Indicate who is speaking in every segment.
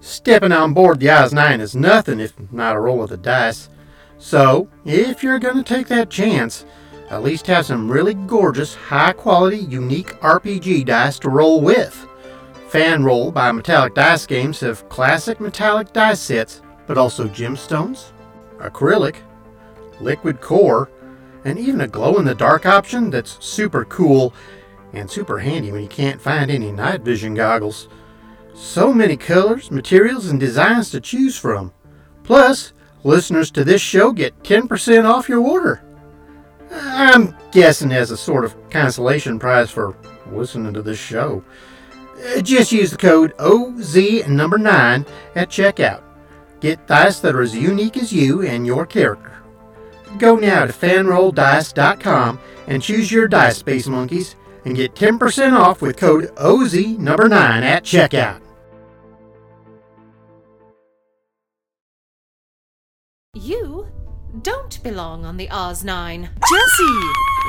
Speaker 1: Stepping on board the Oz 9 is nothing if not a roll of the dice. So, if you're going to take that chance, at least have some really gorgeous, high quality, unique RPG dice to roll with. Fan Roll by Metallic Dice Games have classic metallic dice sets, but also gemstones, acrylic, liquid core, and even a glow in the dark option that's super cool and super handy when you can't find any night vision goggles. So many colors, materials, and designs to choose from. Plus, listeners to this show get 10% off your order. I'm guessing as a sort of consolation prize for listening to this show. Uh, Just use the code OZ number 9 at checkout. Get dice that are as unique as you and your character. Go now to fanrolldice.com and choose your dice, Space Monkeys, and get 10% off with code OZ number 9 at checkout.
Speaker 2: You don't belong on the Oz 9.
Speaker 3: Jessie!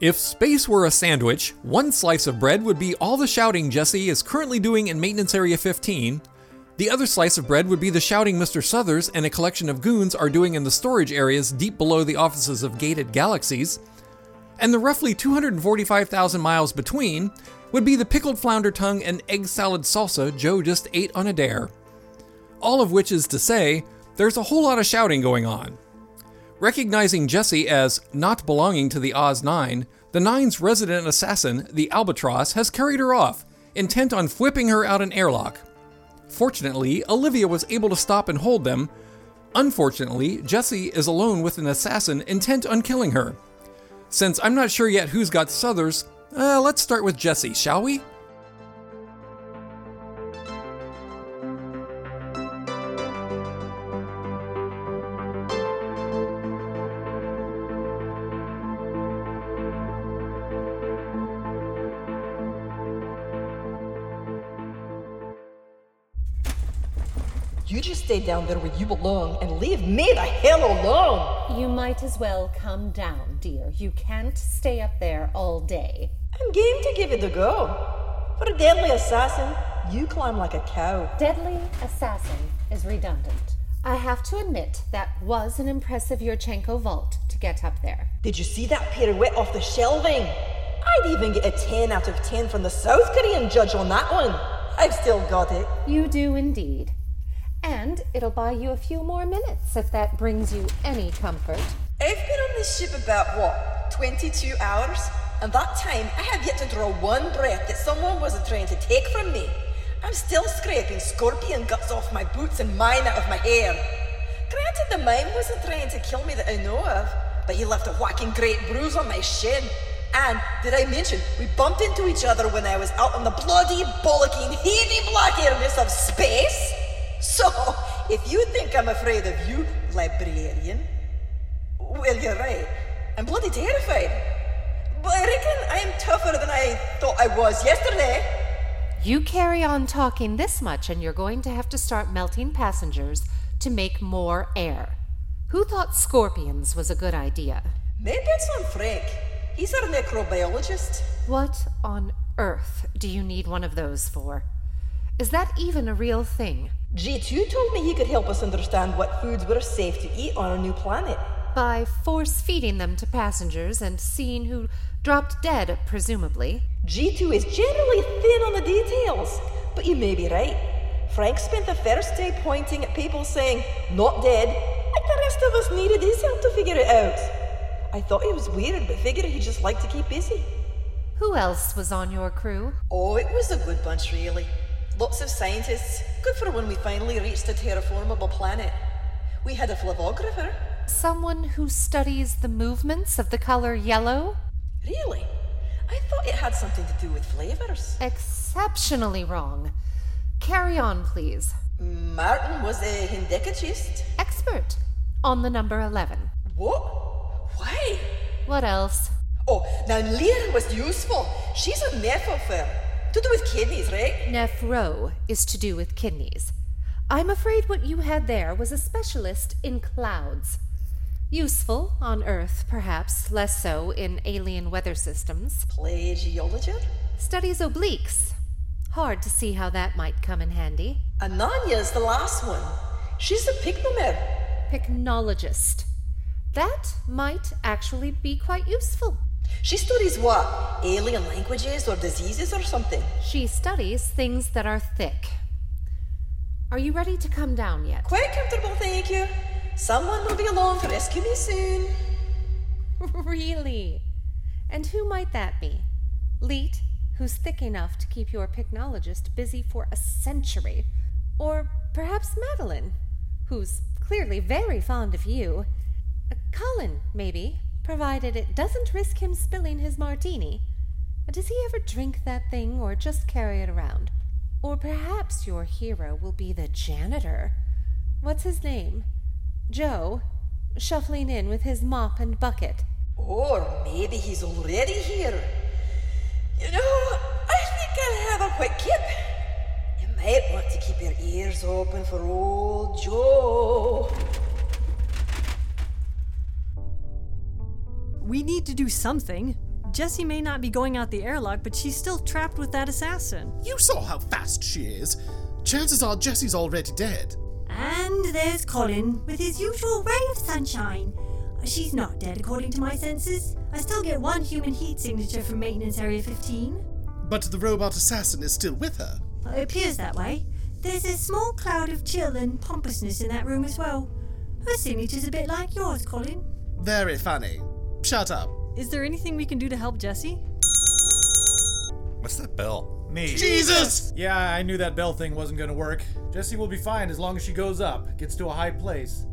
Speaker 4: If space were a sandwich, one slice of bread would be all the shouting Jessie is currently doing in Maintenance Area 15. The other slice of bread would be the shouting Mr. Suthers and a collection of goons are doing in the storage areas deep below the offices of Gated Galaxies. And the roughly 245,000 miles between would be the pickled flounder tongue and egg salad salsa Joe just ate on a dare. All of which is to say, there's a whole lot of shouting going on. Recognizing Jessie as not belonging to the Oz 9, the Nine's resident assassin, the Albatross, has carried her off, intent on whipping her out an airlock. Fortunately, Olivia was able to stop and hold them. Unfortunately, Jessie is alone with an assassin intent on killing her. Since I'm not sure yet who's got Suthers, uh, let's start with Jessie, shall we?
Speaker 5: You just stay down there where you belong and leave me the hell alone.
Speaker 2: You might as well come down, dear. You can't stay up there all day.
Speaker 5: I'm game to give it a go. For a deadly assassin, you climb like a cow.
Speaker 2: Deadly assassin is redundant. I have to admit that was an impressive Yurchenko vault to get up there.
Speaker 5: Did you see that pirouette off the shelving? I'd even get a 10 out of 10 from the South Korean judge on that one. I've still got it.
Speaker 2: You do indeed. And it'll buy you a few more minutes if that brings you any comfort.
Speaker 5: I've been on this ship about, what, 22 hours? And that time, I have yet to draw one breath that someone wasn't trying to take from me. I'm still scraping scorpion guts off my boots and mine out of my hair. Granted, the mime wasn't trying to kill me that I know of, but he left a whacking great bruise on my shin. And did I mention we bumped into each other when I was out on the bloody, bollocking, heavy black airness of space? So, if you think I'm afraid of you, librarian, well, you're right. I'm bloody terrified. But I reckon I'm tougher than I thought I was yesterday.
Speaker 2: You carry on talking this much, and you're going to have to start melting passengers to make more air. Who thought scorpions was a good idea?
Speaker 5: Maybe it's on Frank. He's our necrobiologist.
Speaker 2: What on earth do you need one of those for? Is that even a real thing?
Speaker 5: G2 told me he could help us understand what foods were safe to eat on our new planet.
Speaker 2: By force feeding them to passengers and seeing who dropped dead, presumably.
Speaker 5: G2 is generally thin on the details, but you may be right. Frank spent the first day pointing at people saying, not dead, like the rest of us needed his help to figure it out. I thought he was weird, but figured he just liked to keep busy.
Speaker 2: Who else was on your crew?
Speaker 5: Oh, it was a good bunch, really. Lots of scientists, good for when we finally reached a terraformable planet. We had a flavographer,
Speaker 2: Someone who studies the movements of the color yellow?
Speaker 5: Really? I thought it had something to do with flavors.
Speaker 2: Exceptionally wrong. Carry on, please.
Speaker 5: Martin was a hindicatist.
Speaker 2: Expert on the number 11.
Speaker 5: What? Why?
Speaker 2: What else?
Speaker 5: Oh, now Lear was useful. She's a nephrophile. To do with kidneys, right?
Speaker 2: Nephro is to do with kidneys. I'm afraid what you had there was a specialist in clouds. Useful on Earth, perhaps, less so in alien weather systems.
Speaker 5: Plagiologist?
Speaker 2: Studies obliques. Hard to see how that might come in handy.
Speaker 5: Ananya's the last one. She's a pygnomer.
Speaker 2: Pycnologist. That might actually be quite useful.
Speaker 5: She studies what? Alien languages or diseases or something?
Speaker 2: She studies things that are thick. Are you ready to come down yet?
Speaker 5: Quite comfortable, thank you. Someone will be along to rescue me soon.
Speaker 2: really? And who might that be? Leet, who's thick enough to keep your pycnologist busy for a century. Or perhaps Madeline, who's clearly very fond of you. Uh, Colin, maybe, provided it doesn't risk him spilling his martini. Does he ever drink that thing or just carry it around? Or perhaps your hero will be the janitor. What's his name? Joe, shuffling in with his mop and bucket.
Speaker 5: Or maybe he's already here. You know, I think I'll have a quick kip. You might want to keep your ears open for old Joe.
Speaker 3: We need to do something. Jessie may not be going out the airlock, but she's still trapped with that assassin.
Speaker 6: You saw how fast she is. Chances are Jessie's already dead.
Speaker 7: And there's Colin with his usual ray of sunshine. Uh, she's not dead according to my senses. I still get one human heat signature from Maintenance Area 15.
Speaker 6: But the robot assassin is still with her.
Speaker 7: Uh, it appears that way. There's a small cloud of chill and pompousness in that room as well. Her signature's a bit like yours, Colin.
Speaker 6: Very funny. Shut up.
Speaker 3: Is there anything we can do to help Jessie?
Speaker 4: What's that bell?
Speaker 8: Me.
Speaker 6: Jesus!
Speaker 8: Yeah, I knew that bell thing wasn't gonna work. Jessie will be fine as long as she goes up, gets to a high place.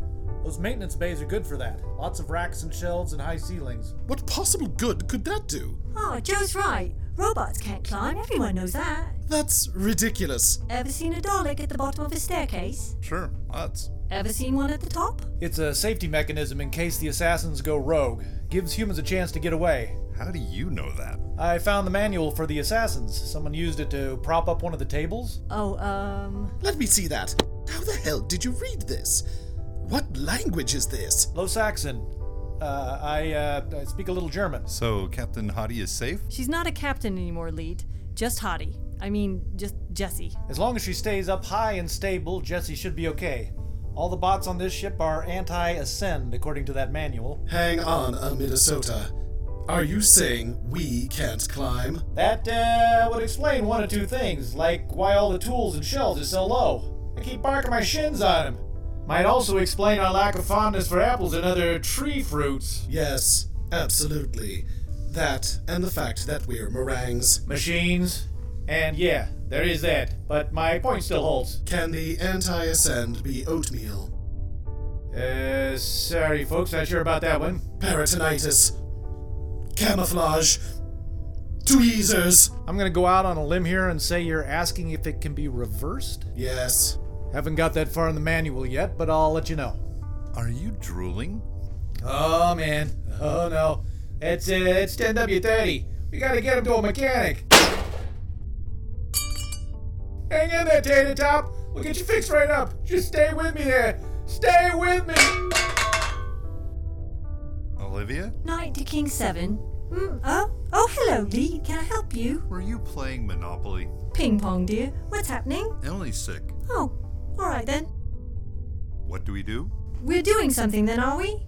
Speaker 8: Those maintenance bays are good for that. Lots of racks and shelves and high ceilings.
Speaker 6: What possible good could that do?
Speaker 7: Oh, Joe's right. Robots can't climb, everyone knows that.
Speaker 6: That's ridiculous.
Speaker 7: Ever seen a Dalek at the bottom of a staircase?
Speaker 4: Sure, lots.
Speaker 7: Ever seen one at the top?
Speaker 8: It's a safety mechanism in case the assassins go rogue. Gives humans a chance to get away.
Speaker 4: How do you know that?
Speaker 8: I found the manual for the assassins. Someone used it to prop up one of the tables.
Speaker 3: Oh, um.
Speaker 6: Let me see that. How the hell did you read this? What language is this?
Speaker 8: Low Saxon. Uh, I, uh, I speak a little German.
Speaker 4: So, Captain Hottie is safe?
Speaker 3: She's not a captain anymore, Leet. Just Hottie. I mean, just Jessie.
Speaker 8: As long as she stays up high and stable, Jessie should be okay. All the bots on this ship are anti ascend, according to that manual.
Speaker 6: Hang on a Minnesota. Are you saying we can't climb?
Speaker 8: That uh, would explain one or two things, like why all the tools and shelves are so low. I keep barking my shins on them. Might also explain our lack of fondness for apples and other tree fruits.
Speaker 6: Yes, absolutely. That and the fact that we're meringues.
Speaker 8: Machines. And yeah, there is that. But my point still holds.
Speaker 6: Can the anti ascend be oatmeal?
Speaker 8: Uh, sorry, folks, not sure about that one.
Speaker 6: Peritonitis. Camouflage. Tweezers.
Speaker 8: I'm gonna go out on a limb here and say you're asking if it can be reversed?
Speaker 6: Yes.
Speaker 8: Haven't got that far in the manual yet, but I'll let you know.
Speaker 4: Are you drooling?
Speaker 8: Oh man. Oh no. It's uh, it's 10W30. We gotta get him to a mechanic. Hang in there, Tater Top. We'll get you fixed right up. Just stay with me there. Stay with me.
Speaker 4: Olivia?
Speaker 7: Knight to King 7. Mm, oh, oh, hello, Lee. Can I help you?
Speaker 9: Were you playing Monopoly?
Speaker 7: Ping pong, dear. What's happening?
Speaker 9: Emily's sick.
Speaker 7: Oh, all right then.
Speaker 9: What do we do?
Speaker 7: We're doing something then, are we?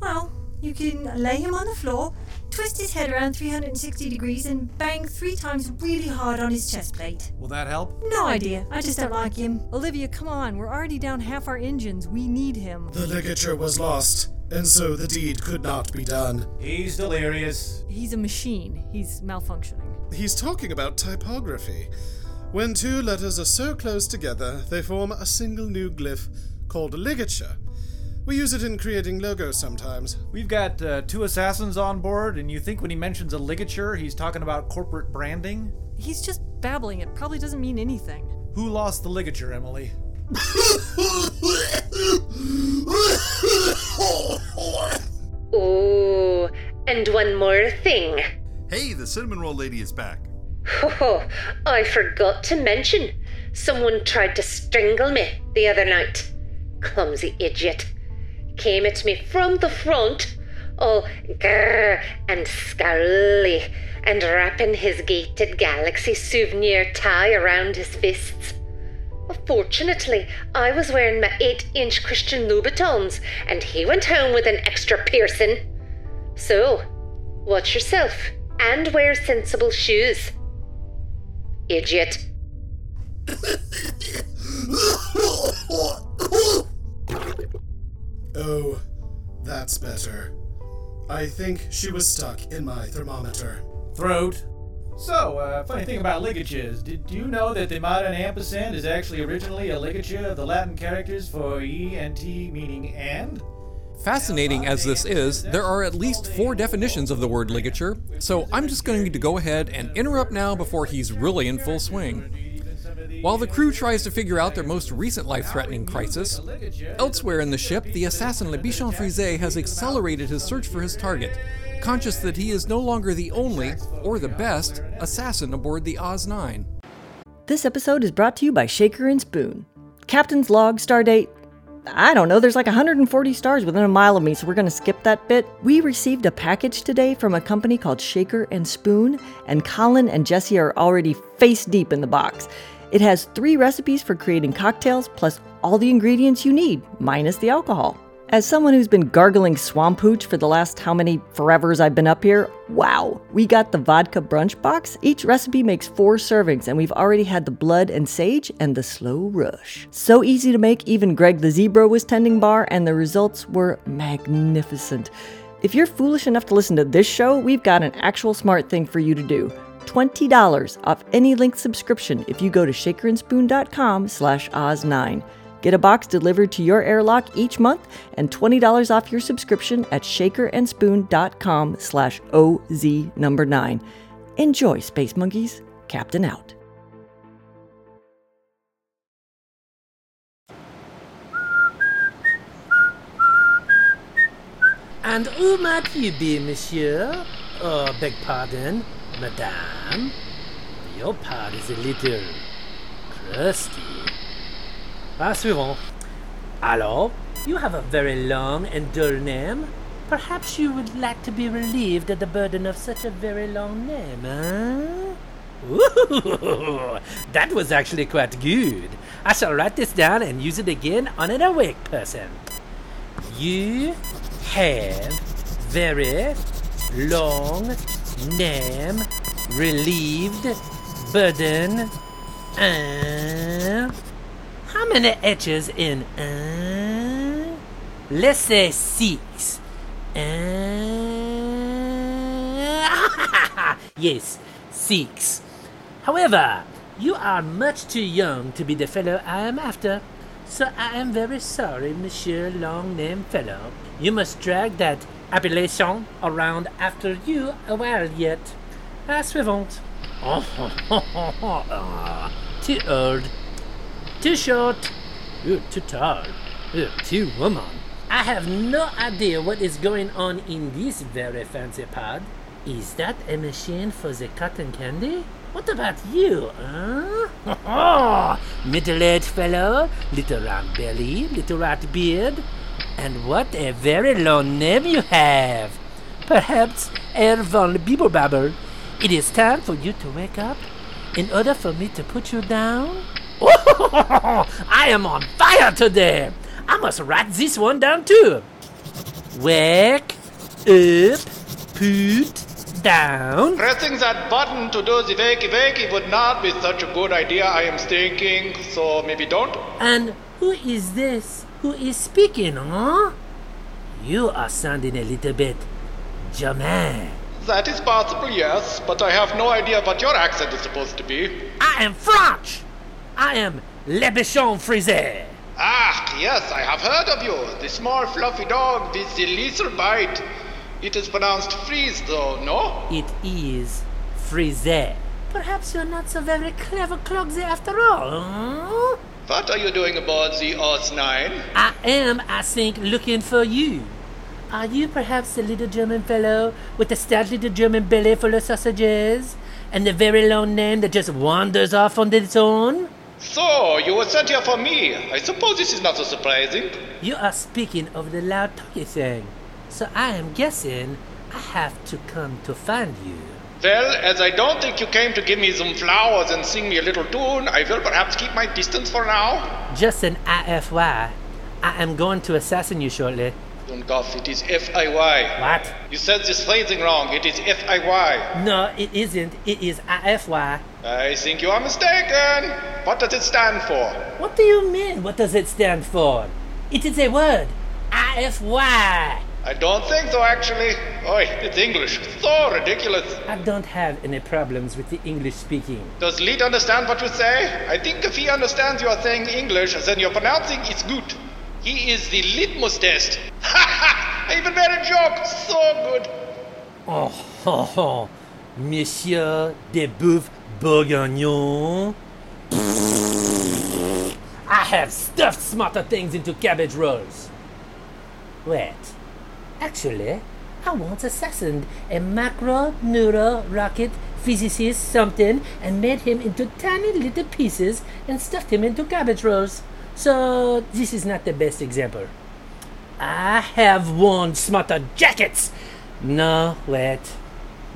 Speaker 7: Well, you can lay him on the floor, twist his head around 360 degrees, and bang three times really hard on his chest plate.
Speaker 8: Will that help?
Speaker 7: No idea. I just don't like him.
Speaker 3: Olivia, come on. We're already down half our engines. We need him.
Speaker 6: The ligature was lost, and so the deed could not be done.
Speaker 8: He's delirious.
Speaker 3: He's a machine. He's malfunctioning.
Speaker 6: He's talking about typography. When two letters are so close together, they form a single new glyph called a ligature. We use it in creating logos sometimes.
Speaker 8: We've got uh, two assassins on board, and you think when he mentions a ligature, he's talking about corporate branding?
Speaker 3: He's just babbling. It probably doesn't mean anything.
Speaker 8: Who lost the ligature, Emily?
Speaker 10: Oh, and one more thing.
Speaker 9: Hey, the cinnamon roll lady is back.
Speaker 10: Oh, I forgot to mention. Someone tried to strangle me the other night. Clumsy idiot. Came at me from the front, all grrr and scowly, and wrapping his gated galaxy souvenir tie around his fists. Fortunately, I was wearing my 8 inch Christian Louboutins, and he went home with an extra piercing. So, watch yourself and wear sensible shoes. Idiot.
Speaker 6: Oh, that's better. I think she was stuck in my thermometer.
Speaker 8: Throat. So, uh, funny thing about ligatures. Did you know that the modern ampersand is actually originally a ligature of the Latin characters for E and T meaning and?
Speaker 4: Fascinating as this is, there are at least four definitions of the word ligature, so I'm just going to go ahead and interrupt now before he's really in full swing. While the crew tries to figure out their most recent life threatening crisis, elsewhere in the ship, the assassin Le Bichon Frise has accelerated his search for his target, conscious that he is no longer the only, or the best, assassin aboard the Oz 9.
Speaker 11: This episode is brought to you by Shaker and Spoon. Captain's log, stardate. I don't know, there's like 140 stars within a mile of me, so we're gonna skip that bit. We received a package today from a company called Shaker and Spoon, and Colin and Jessie are already face deep in the box. It has three recipes for creating cocktails, plus all the ingredients you need, minus the alcohol. As someone who's been gargling swamp hooch for the last how many forevers I've been up here, wow, we got the vodka brunch box. Each recipe makes four servings, and we've already had the blood and sage and the slow rush. So easy to make, even Greg the Zebra was tending bar, and the results were magnificent. If you're foolish enough to listen to this show, we've got an actual smart thing for you to do. $20 off any link subscription if you go to shakerandspoon.com slash oz9. Get a box delivered to your airlock each month and $20 off your subscription at shakerandspoon.com slash OZ number 9. Enjoy, Space Monkeys. Captain out.
Speaker 12: And who might you be, monsieur? Oh, beg pardon, madame. Your part is a little crusty. Ah, suivant. Alors, you have a very long and dull name. Perhaps you would like to be relieved of the burden of such a very long name, huh? Ooh, that was actually quite good. I shall write this down and use it again on an awake person. You have very long name relieved burden uh, how many etches in uh, let's say six. Uh, yes six. However you are much too young to be the fellow i am after so i am very sorry monsieur long name fellow. You must drag that appellation around after you a while yet Ah, suivante. Too old. Too short. Ooh, too tall. Ooh, too woman. I have no idea what is going on in this very fancy pod. Is that a machine for the cotton candy? What about you, huh? Middle-aged fellow, little round belly, little rat beard, and what a very long name you have. Perhaps Herr von Bibblebabble it is time for you to wake up in order for me to put you down. Oh, I am on fire today. I must write this one down too. Wake up, put down.
Speaker 13: Pressing that button to do the wakey wakey would not be such a good idea, I am thinking, so maybe don't.
Speaker 12: And who is this who is speaking, huh? You are sounding a little bit German.
Speaker 13: That is possible, yes, but I have no idea what your accent is supposed to be.
Speaker 12: I am French. I am Le Bichon Frise.
Speaker 13: Ah, yes, I have heard of you. The small fluffy dog with the lethal bite. It is pronounced freeze, though, no?
Speaker 12: It is Frise. Perhaps you're not so very clever, Clogsy, after all, huh?
Speaker 13: What are you doing aboard the Oz 9?
Speaker 12: I am, I think, looking for you. Are you perhaps the little German fellow with the stout little German belly full of sausages? And the very long name that just wanders off on its own?
Speaker 13: So, you were sent here for me. I suppose this is not so surprising.
Speaker 12: You are speaking of the loud talky thing. So I am guessing I have to come to find you.
Speaker 13: Well, as I don't think you came to give me some flowers and sing me a little tune, I will perhaps keep my distance for now.
Speaker 12: Just an IFY. I am going to assassin you shortly.
Speaker 13: Dummkopf, it is F-I-Y.
Speaker 12: What?
Speaker 13: You said this phrasing wrong. It is F-I-Y.
Speaker 12: No, it isn't. It is IFY.
Speaker 13: I think you are mistaken. What does it stand for?
Speaker 12: What do you mean? What does it stand for? It is a word. IFY.
Speaker 13: I don't think so, actually. Oi, it's English. So ridiculous.
Speaker 12: I don't have any problems with the English speaking.
Speaker 13: Does Leet understand what you say? I think if he understands you are saying English, then your pronouncing is good. He is the litmus test. Ha ha! I even made a joke. So good.
Speaker 12: Oh, oh, oh. Monsieur de Boeuf Bourguignon. I have stuffed smarter things into cabbage rolls. Wait. Actually, I once assassinated a macro neuro rocket physicist something and made him into tiny little pieces and stuffed him into cabbage rolls. So this is not the best example. I have worn smarter jackets. No, wait.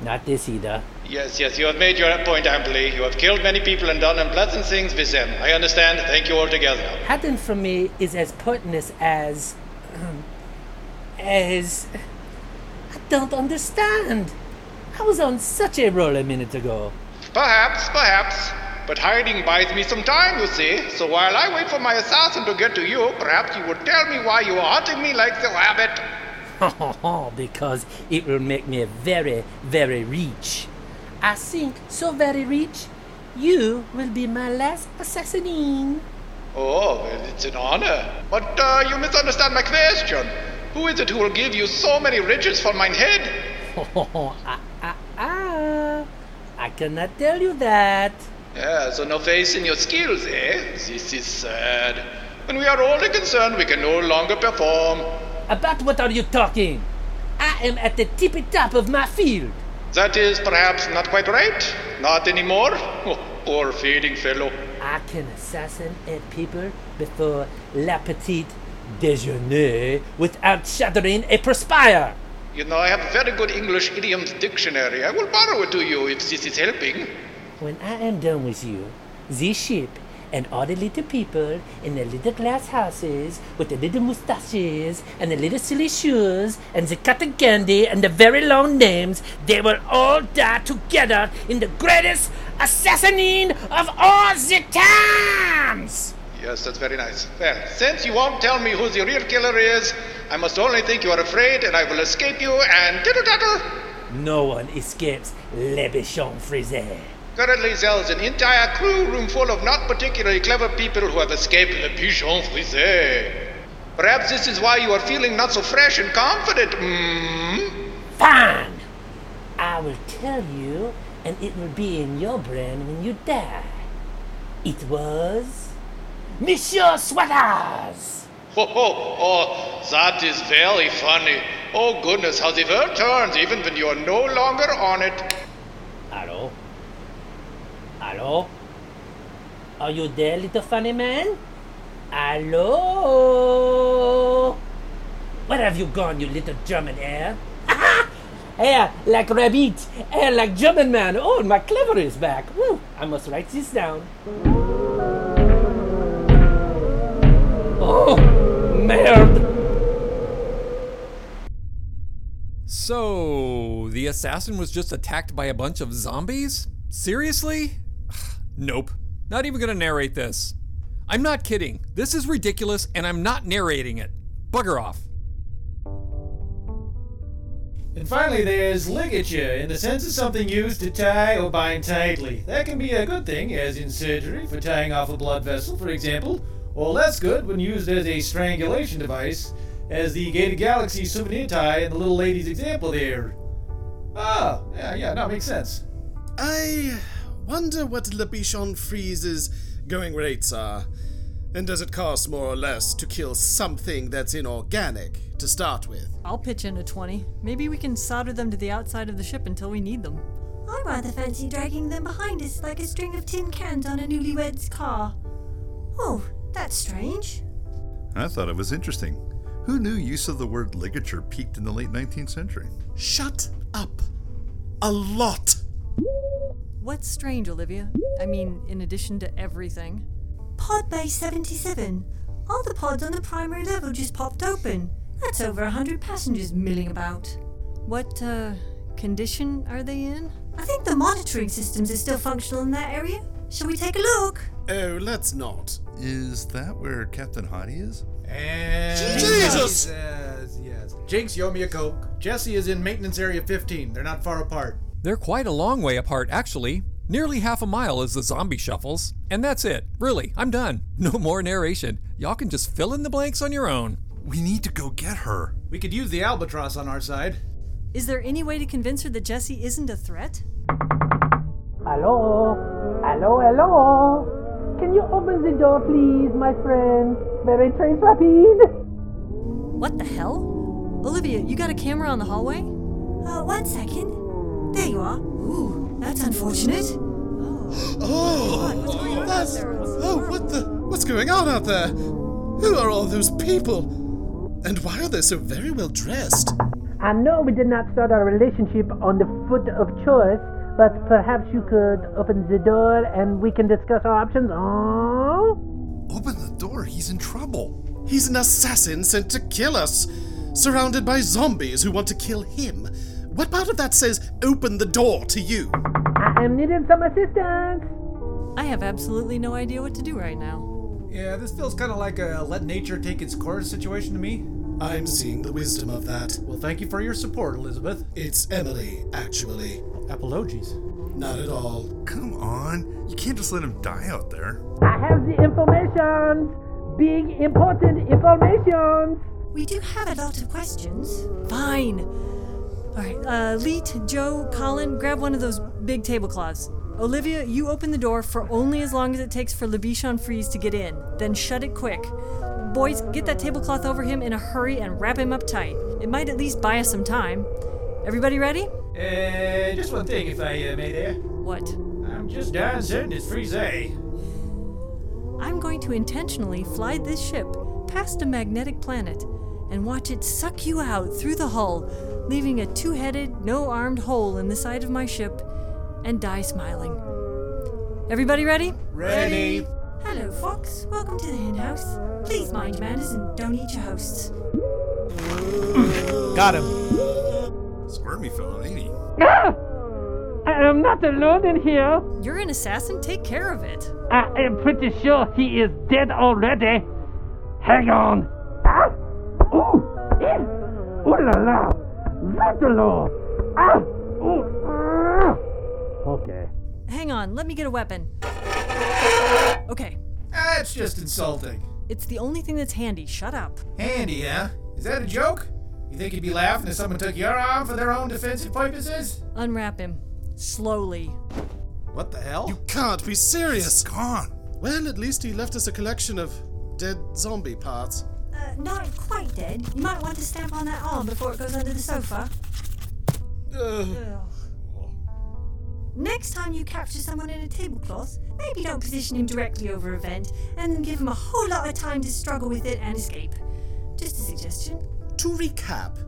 Speaker 12: Not this either.
Speaker 13: Yes, yes, you have made your point amply. You have killed many people and done unpleasant things with them. I understand. Thank you altogether.
Speaker 12: Hidden for me is as pointless as. as. I don't understand. I was on such a roll a minute ago.
Speaker 13: Perhaps, perhaps. But hiding buys me some time, you see. So while I wait for my assassin to get to you, perhaps you would tell me why you are hunting me like the rabbit.
Speaker 12: because it will make me very, very rich. I think so very rich, you will be my last assassin.
Speaker 13: Oh, well, it's an honor. But uh, you misunderstand my question. Who is it who will give you so many riches for mine head?
Speaker 12: Oh, ah, ah, ah. I cannot tell you that.
Speaker 13: Yeah, so no faith in your skills, eh? This is sad. When we are only concerned, we can no longer perform.
Speaker 12: About what are you talking? I am at the tippy top of my field.
Speaker 13: That is perhaps not quite right. Not anymore. Oh, poor fading fellow.
Speaker 12: I can assassinate people before la petite déjeuner without shuddering a perspire.
Speaker 13: You know, I have a very good English idioms dictionary. I will borrow it to you if this is helping.
Speaker 12: When I am done with you, this ship and all the little people in the little glass houses with the little mustaches and the little silly shoes and the cotton candy and the very long names, they will all die together in the greatest assassinine of all the times!
Speaker 13: Yes, that's very nice. Well, since you won't tell me who the real killer is, I must only think you are afraid and I will escape you and tittle tattle.
Speaker 12: No one escapes Le Bichon Frise.
Speaker 13: Currently, there is an entire crew room full of not particularly clever people who have escaped Le Pigeon Frise. Perhaps this is why you are feeling not so fresh and confident. Mm?
Speaker 12: Fine! I will tell you, and it will be in your brain when you die. It was. Monsieur Sweaters!
Speaker 13: Ho ho! Oh, that is very funny. Oh goodness, how the world turns even when you are no longer on it.
Speaker 12: Hello? Hello? Are you there, little funny man? Hello? Where have you gone, you little German air? Hair like rabbit, hair like German man. Oh, my clever is back. Woo, I must write this down. Oh, merde.
Speaker 4: So, the assassin was just attacked by a bunch of zombies? Seriously? nope. Not even gonna narrate this. I'm not kidding. This is ridiculous, and I'm not narrating it. Bugger off.
Speaker 8: And finally, there's ligature, in the sense of something used to tie or bind tightly. That can be a good thing, as in surgery, for tying off a blood vessel, for example, Well, that's good when used as a strangulation device, as the Gated Galaxy souvenir tie in the little lady's example there. Ah, yeah, yeah, that makes sense.
Speaker 6: I wonder what Le Bichon Freeze's going rates are. And does it cost more or less to kill something that's inorganic to start with?
Speaker 7: I'll pitch in a 20. Maybe we can solder them to the outside of the ship until we need them.
Speaker 14: I rather fancy dragging them behind us like a string of tin cans on a newlywed's car. Oh, that's strange.
Speaker 9: I thought it was interesting. Who knew use of the word ligature peaked in the late 19th century?
Speaker 6: Shut up. A lot.
Speaker 7: What's strange, Olivia? I mean, in addition to everything.
Speaker 14: Pod Bay 77. All the pods on the primary level just popped open. That's over a hundred passengers milling about.
Speaker 7: What, uh, condition are they in?
Speaker 14: I think the monitoring systems are still functional in that area. Shall we take a look?
Speaker 6: Oh, let's not.
Speaker 9: Is that where Captain Hottie is?
Speaker 8: And
Speaker 6: Jesus!
Speaker 8: Yes, yes. Jinx, you owe me a coke. Jessie is in maintenance area 15. They're not far apart.
Speaker 4: They're quite a long way apart, actually. Nearly half a mile as the zombie shuffles. And that's it. Really, I'm done. No more narration. Y'all can just fill in the blanks on your own.
Speaker 9: We need to go get her.
Speaker 8: We could use the albatross on our side.
Speaker 7: Is there any way to convince her that Jessie isn't a threat?
Speaker 12: Hello? Hello, hello? Can you open the door, please, my friend? Very trace rapide.
Speaker 7: What the hell? Olivia, you got a camera on the hallway?
Speaker 14: Uh, one second. There you are. Ooh, that's unfortunate.
Speaker 6: Oh, that's. Oh, what the? What's going on out there? Who are all those people? And why are they so very well dressed?
Speaker 12: I know we did not start our relationship on the foot of choice, but perhaps you could open the door and we can discuss our options. Oh?
Speaker 9: Open the door, he's in trouble.
Speaker 6: He's an assassin sent to kill us, surrounded by zombies who want to kill him. What part of that says open the door to you?
Speaker 12: I am needing some assistance.
Speaker 7: I have absolutely no idea what to do right now.
Speaker 8: Yeah, this feels kind of like a let nature take its course situation to me.
Speaker 6: I'm seeing the wisdom of that.
Speaker 8: Well, thank you for your support, Elizabeth.
Speaker 6: It's Emily, actually.
Speaker 8: Apologies.
Speaker 6: Not at all.
Speaker 9: Come on, you can't just let him die out there.
Speaker 12: I have the information. Big, important information.
Speaker 14: We do have a lot of questions.
Speaker 7: Fine. All right, uh, Leet, Joe, Colin, grab one of those big tablecloths. Olivia, you open the door for only as long as it takes for Lebichon Freeze to get in. Then shut it quick. Boys, get that tablecloth over him in a hurry and wrap him up tight. It might at least buy us some time. Everybody ready?
Speaker 8: Uh, just one thing, if I uh, may there.
Speaker 7: What?
Speaker 8: I'm just darn certain it's Freeze.
Speaker 7: I'm going to intentionally fly this ship past a magnetic planet and watch it suck you out through the hull, leaving a two headed, no armed hole in the side of my ship, and die smiling. Everybody ready?
Speaker 8: Ready.
Speaker 14: Hello, Fox. Welcome to the hen house. Please mind your manners and don't eat your hosts.
Speaker 8: Got him.
Speaker 9: Squirmy fellow, ain't he?
Speaker 12: Ah! I am not alone in here.
Speaker 7: You're an assassin, take care of it.
Speaker 12: I am pretty sure he is dead already. Hang on. Ah! Ooh! Eh! Ooh la la! Vitalo! Ah! Ooh! Ah! Okay.
Speaker 7: Hang on, let me get a weapon. Okay,
Speaker 8: That's just insulting.
Speaker 7: it's the only thing that's handy. Shut up.
Speaker 8: Handy, huh? Is that a joke? You think you'd be laughing if someone took your arm for their own defensive purposes?
Speaker 7: Unwrap him. Slowly.
Speaker 8: What the hell?
Speaker 6: You can't be serious.
Speaker 9: Gone.
Speaker 6: Well, at least he left us a collection of dead zombie parts.
Speaker 14: Uh, not quite dead. You might want to stamp on that arm before it goes under the sofa.
Speaker 6: Ugh.
Speaker 14: Next time you capture someone in a tablecloth, maybe don't position him directly over a vent and then give him a whole lot of time to struggle with it and escape. Just a suggestion.
Speaker 6: To recap,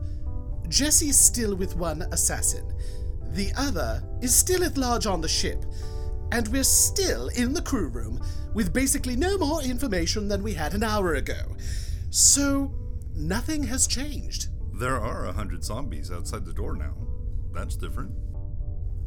Speaker 6: Jessie's still with one assassin. The other is still at large on the ship. And we're still in the crew room with basically no more information than we had an hour ago. So, nothing has changed.
Speaker 9: There are a hundred zombies outside the door now. That's different.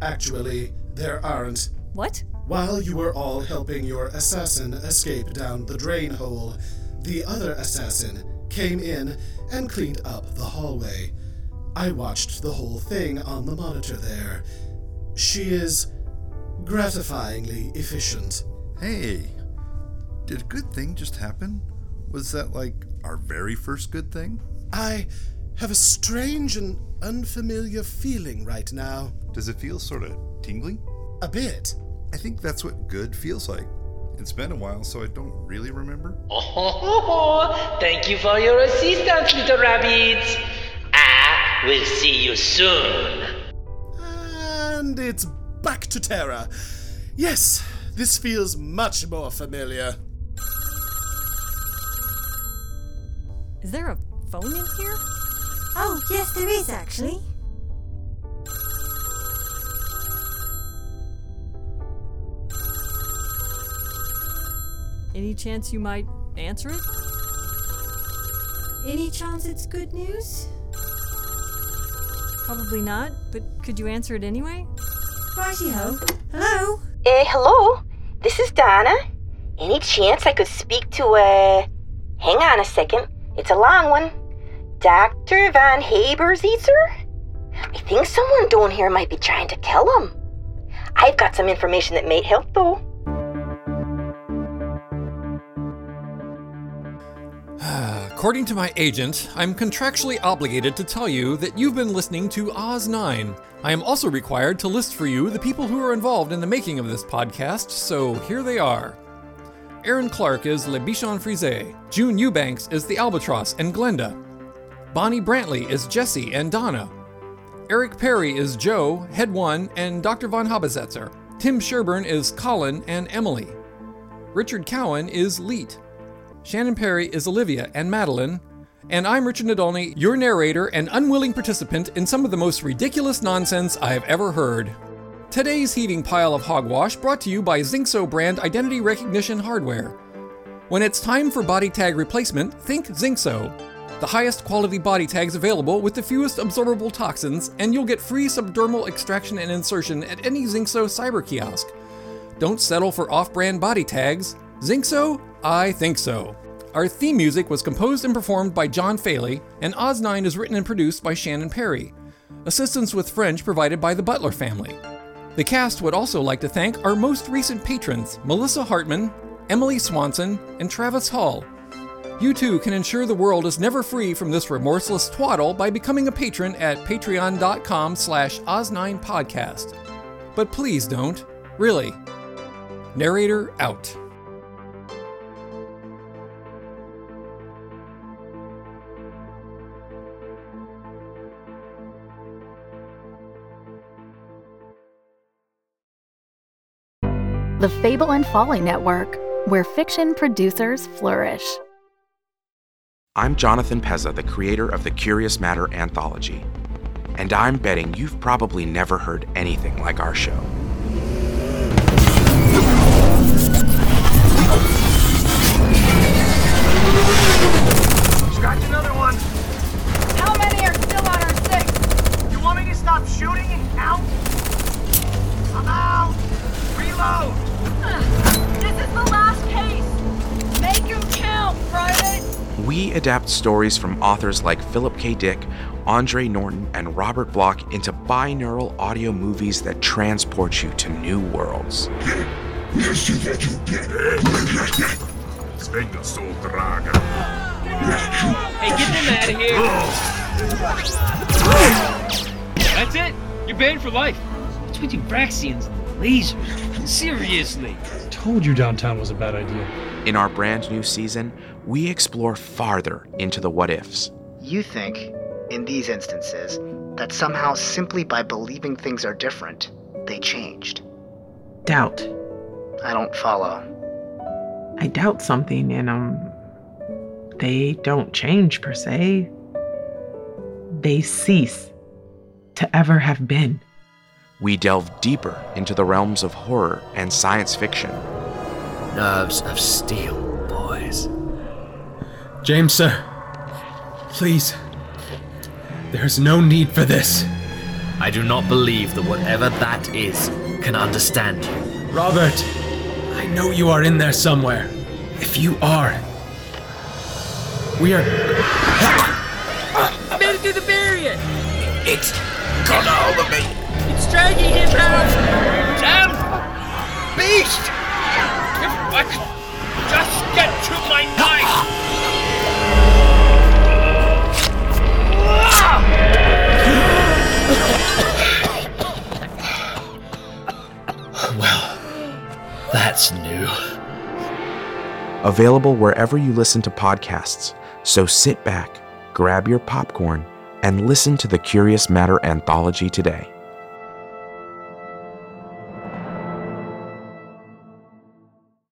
Speaker 6: Actually, there aren't.
Speaker 7: What?
Speaker 6: While you were all helping your assassin escape down the drain hole, the other assassin came in and cleaned up the hallway. I watched the whole thing on the monitor there. She is gratifyingly efficient.
Speaker 9: Hey, Did a good thing just happen? Was that like our very first good thing?
Speaker 6: I have a strange and unfamiliar feeling right now.
Speaker 9: Does it feel sort of tingly?
Speaker 6: A bit.
Speaker 9: I think that's what good feels like. It's been a while, so I don't really remember.
Speaker 12: Oh, thank you for your assistance, little rabbits. I will see you soon.
Speaker 6: And it's back to Terra. Yes, this feels much more familiar.
Speaker 3: Is there a phone in here?
Speaker 7: Oh, yes, there is actually.
Speaker 3: Any chance you might answer it?
Speaker 7: Any chance it's good news?
Speaker 3: Probably not, but could you answer it anyway?
Speaker 7: Righty ho. Hello?
Speaker 15: Eh, hello? This is Donna. Any chance I could speak to, uh. Hang on a second. It's a long one. Dr. Von Haber-Zetzer? I think someone down here might be trying to kill him. I've got some information that may help, though.
Speaker 4: According to my agent, I'm contractually obligated to tell you that you've been listening to Oz 9. I am also required to list for you the people who are involved in the making of this podcast, so here they are. Aaron Clark is Le Bichon Frise. June Eubanks is the Albatross and Glenda. Bonnie Brantley is Jessie and Donna. Eric Perry is Joe, Head One, and Dr. Von Haber-Zetzer. Tim Sherburn is Colin and Emily. Richard Cowen is Leet. Shannon Perry is Olivia and Madeline. And I'm Richard Nadolny, your narrator and unwilling participant in some of the most ridiculous nonsense I have ever heard. Today's heaving pile of hogwash brought to you by Zinxo brand identity recognition hardware. When it's time for body tag replacement, think Zinxo. The highest quality body tags available with the fewest absorbable toxins, and you'll get free subdermal extraction and insertion at any Zinxo cyber kiosk. Don't settle for off brand body tags. Zinxo? I think so. Our theme music was composed and performed by John Faley, and Oz 9 is written and produced by Shannon Perry. Assistance with French provided by the Butler family. The cast would also like to thank our most recent patrons, Melissa Hartman, Emily Swanson, and Travis Hull. You too can ensure the world is never free from this remorseless twaddle by becoming a patron at patreon.com slash oz9podcast. But please don't. Really. Narrator out.
Speaker 16: The Fable and Folly Network, where fiction producers flourish.
Speaker 17: I'm Jonathan Pezza, the creator of the Curious Matter anthology. And I'm betting you've probably never heard anything like our show.
Speaker 18: Scratch another one.
Speaker 19: How many are still on our six?
Speaker 18: You want me to stop shooting and count? I'm out. Reload.
Speaker 17: We adapt stories from authors like Philip K. Dick, Andre Norton, and Robert Bloch into binaural audio movies that transport you to new worlds.
Speaker 20: Hey, get them out of here! That's it! You're banned for life! Between Braxians and lasers. Seriously!
Speaker 21: Told you downtown was a bad idea.
Speaker 17: In our brand new season, we explore farther into the what ifs.
Speaker 22: You think, in these instances, that somehow simply by believing things are different, they changed.
Speaker 23: Doubt.
Speaker 22: I don't follow.
Speaker 23: I doubt something and um they don't change per se. They cease to ever have been.
Speaker 17: We delve deeper into the realms of horror and science fiction.
Speaker 24: Nerves of steel, boys.
Speaker 25: James, sir. Please. There's no need for this.
Speaker 24: I do not believe that whatever that is can understand you.
Speaker 25: Robert, I know you are in there somewhere. If you are, we are.
Speaker 20: I made it through the barrier!
Speaker 24: It's got a hold me!
Speaker 20: dragging him out!
Speaker 18: Damn beast!
Speaker 20: If I could just get to my knife!
Speaker 24: well, that's new.
Speaker 17: Available wherever you listen to podcasts, so sit back, grab your popcorn, and listen to the Curious Matter anthology today.